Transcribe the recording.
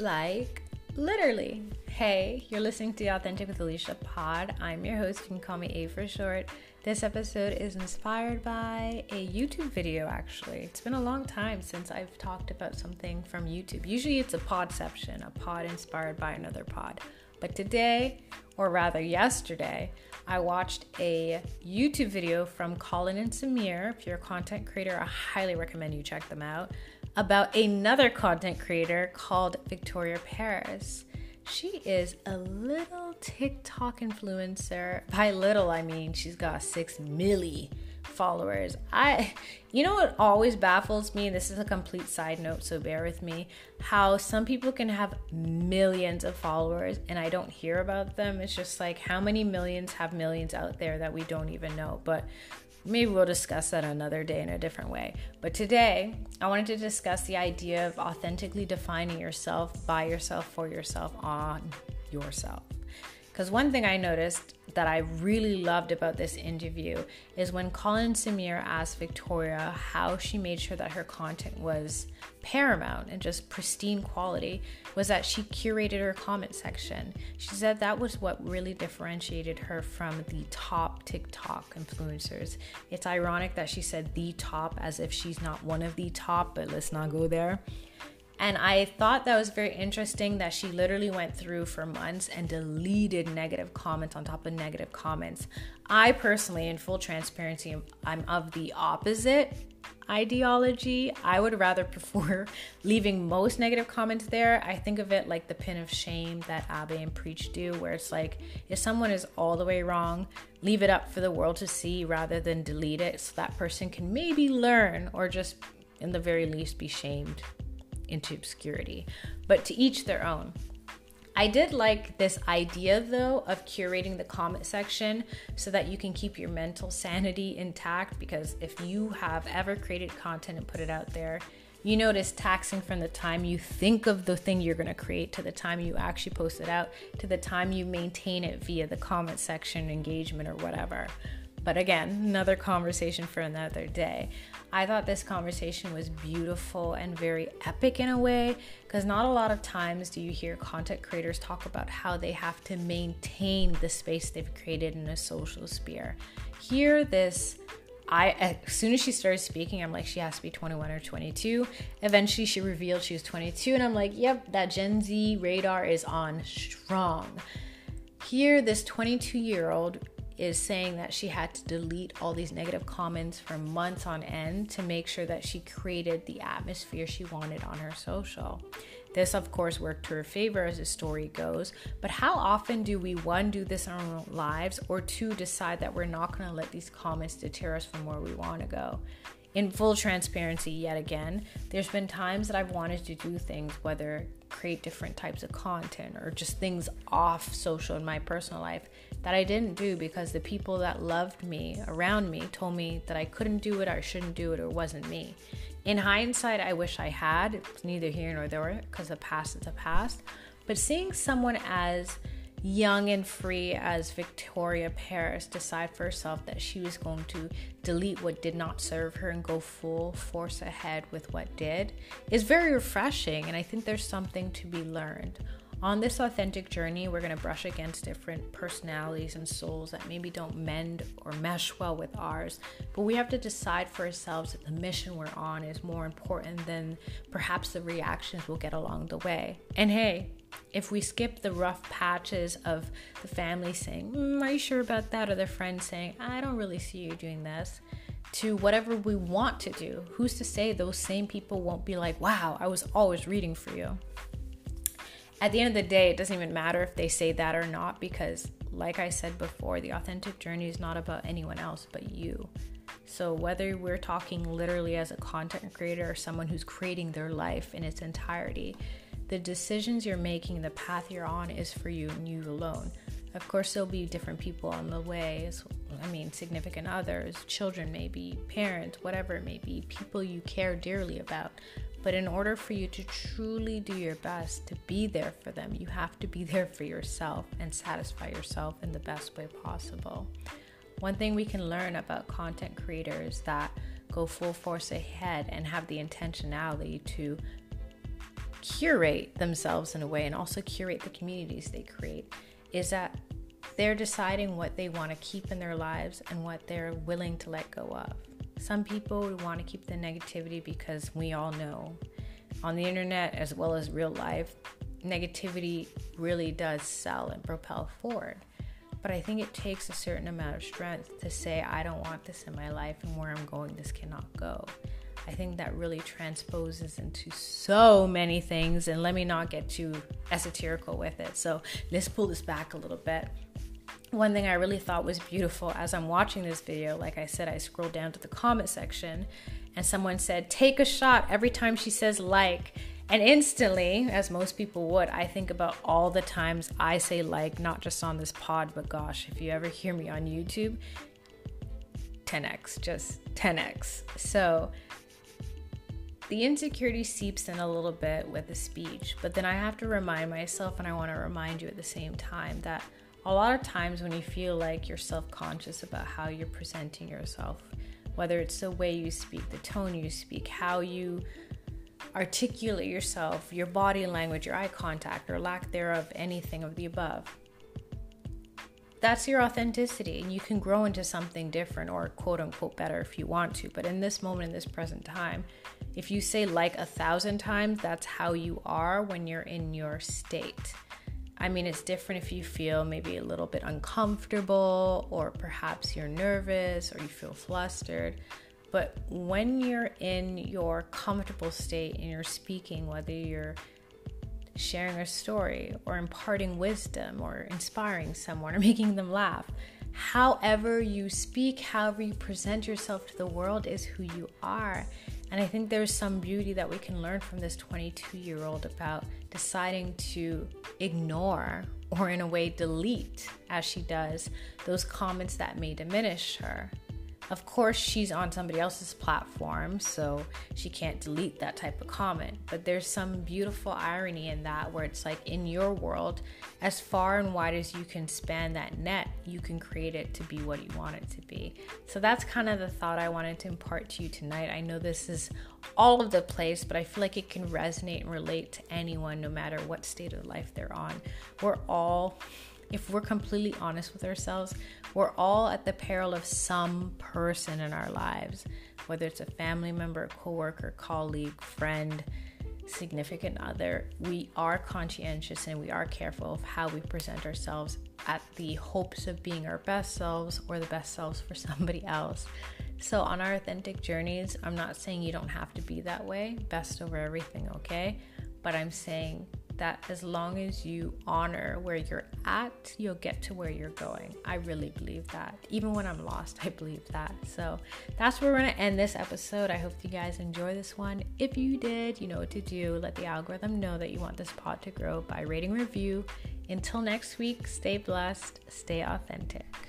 like literally. Hey, you're listening to the Authentic with Alisha pod. I'm your host. You can call me A for short. This episode is inspired by a YouTube video, actually. It's been a long time since I've talked about something from YouTube. Usually it's a podception, a pod inspired by another pod. But today, or rather yesterday, I watched a YouTube video from Colin and Samir. If you're a content creator, I highly recommend you check them out. About another content creator called Victoria Paris. She is a little TikTok influencer. By little, I mean she's got six milli followers. I, you know what always baffles me? This is a complete side note, so bear with me. How some people can have millions of followers and I don't hear about them. It's just like how many millions have millions out there that we don't even know. But maybe we'll discuss that another day in a different way. But today, I wanted to discuss the idea of authentically defining yourself by yourself, for yourself, on yourself. Because one thing I noticed that I really loved about this interview is when Colin Samir asked Victoria how she made sure that her content was paramount and just pristine quality, was that she curated her comment section. She said that was what really differentiated her from the top TikTok influencers. It's ironic that she said the top as if she's not one of the top, but let's not go there. And I thought that was very interesting that she literally went through for months and deleted negative comments on top of negative comments. I personally, in full transparency, I'm of the opposite ideology. I would rather prefer leaving most negative comments there. I think of it like the pin of shame that Abe and Preach do, where it's like if someone is all the way wrong, leave it up for the world to see rather than delete it so that person can maybe learn or just, in the very least, be shamed into obscurity, but to each their own. I did like this idea though of curating the comment section so that you can keep your mental sanity intact because if you have ever created content and put it out there, you notice taxing from the time you think of the thing you're going to create to the time you actually post it out to the time you maintain it via the comment section engagement or whatever. But again, another conversation for another day. I thought this conversation was beautiful and very epic in a way because not a lot of times do you hear content creators talk about how they have to maintain the space they've created in a social sphere. Here, this I as soon as she started speaking, I'm like, she has to be 21 or 22. Eventually, she revealed she was 22, and I'm like, yep, that Gen Z radar is on strong. Here, this 22 year old is saying that she had to delete all these negative comments for months on end to make sure that she created the atmosphere she wanted on her social. This, of course, worked to her favor as the story goes, but how often do we, one, do this in our lives, or two, decide that we're not going to let these comments deter us from where we want to go? In full transparency, yet again, there's been times that I've wanted to do things, whether create different types of content or just things off social in my personal life that I didn't do because the people that loved me around me told me that I couldn't do it, I shouldn't do it, or wasn't me. In hindsight, I wish I had. It's neither here nor there because the past is the past. But seeing someone as young and free as Victoria Paris decide for herself that she was going to delete what did not serve her and go full force ahead with what did is very refreshing. And I think there's something to be learned. On this authentic journey, we're going to brush against different personalities and souls that maybe don't mend or mesh well with ours. But we have to decide for ourselves that the mission we're on is more important than perhaps the reactions we'll get along the way. And hey, if we skip the rough patches of the family saying, mm, Are you sure about that? or the friend saying, I don't really see you doing this, to whatever we want to do, who's to say those same people won't be like, Wow, I was always reading for you? At the end of the day, it doesn't even matter if they say that or not because, like I said before, the authentic journey is not about anyone else but you. So, whether we're talking literally as a content creator or someone who's creating their life in its entirety, the decisions you're making, the path you're on is for you and you alone. Of course, there'll be different people on the way. I mean, significant others, children, maybe, parents, whatever it may be, people you care dearly about. But in order for you to truly do your best to be there for them, you have to be there for yourself and satisfy yourself in the best way possible. One thing we can learn about content creators that go full force ahead and have the intentionality to curate themselves in a way and also curate the communities they create is that they're deciding what they want to keep in their lives and what they're willing to let go of. Some people want to keep the negativity because we all know on the internet as well as real life, negativity really does sell and propel forward. But I think it takes a certain amount of strength to say, I don't want this in my life and where I'm going, this cannot go. I think that really transposes into so many things. And let me not get too esoterical with it. So let's pull this back a little bit. One thing I really thought was beautiful as I'm watching this video, like I said, I scrolled down to the comment section and someone said, Take a shot every time she says like. And instantly, as most people would, I think about all the times I say like, not just on this pod, but gosh, if you ever hear me on YouTube, 10x, just 10x. So the insecurity seeps in a little bit with the speech, but then I have to remind myself, and I want to remind you at the same time, that a lot of times when you feel like you're self conscious about how you're presenting yourself, whether it's the way you speak, the tone you speak, how you articulate yourself, your body language, your eye contact, or lack thereof, anything of the above. That's your authenticity, and you can grow into something different or quote unquote better if you want to. But in this moment, in this present time, if you say like a thousand times, that's how you are when you're in your state. I mean, it's different if you feel maybe a little bit uncomfortable, or perhaps you're nervous, or you feel flustered. But when you're in your comfortable state and you're speaking, whether you're sharing a story or imparting wisdom or inspiring someone or making them laugh, however you speak, however you present yourself to the world is who you are. And I think there's some beauty that we can learn from this 22 year old about deciding to ignore or, in a way, delete, as she does, those comments that may diminish her. Of course, she's on somebody else's platform, so she can't delete that type of comment. But there's some beautiful irony in that where it's like in your world, as far and wide as you can span that net, you can create it to be what you want it to be. So that's kind of the thought I wanted to impart to you tonight. I know this is all of the place, but I feel like it can resonate and relate to anyone no matter what state of life they're on. We're all if we're completely honest with ourselves, we're all at the peril of some person in our lives, whether it's a family member, a coworker, colleague, friend, significant other. We are conscientious and we are careful of how we present ourselves at the hopes of being our best selves or the best selves for somebody else. So, on our authentic journeys, I'm not saying you don't have to be that way, best over everything, okay? But I'm saying that as long as you honor where you're at, you'll get to where you're going. I really believe that. Even when I'm lost, I believe that. So that's where we're going to end this episode. I hope you guys enjoy this one. If you did, you know what to do. Let the algorithm know that you want this pod to grow by rating review. Until next week, stay blessed, stay authentic.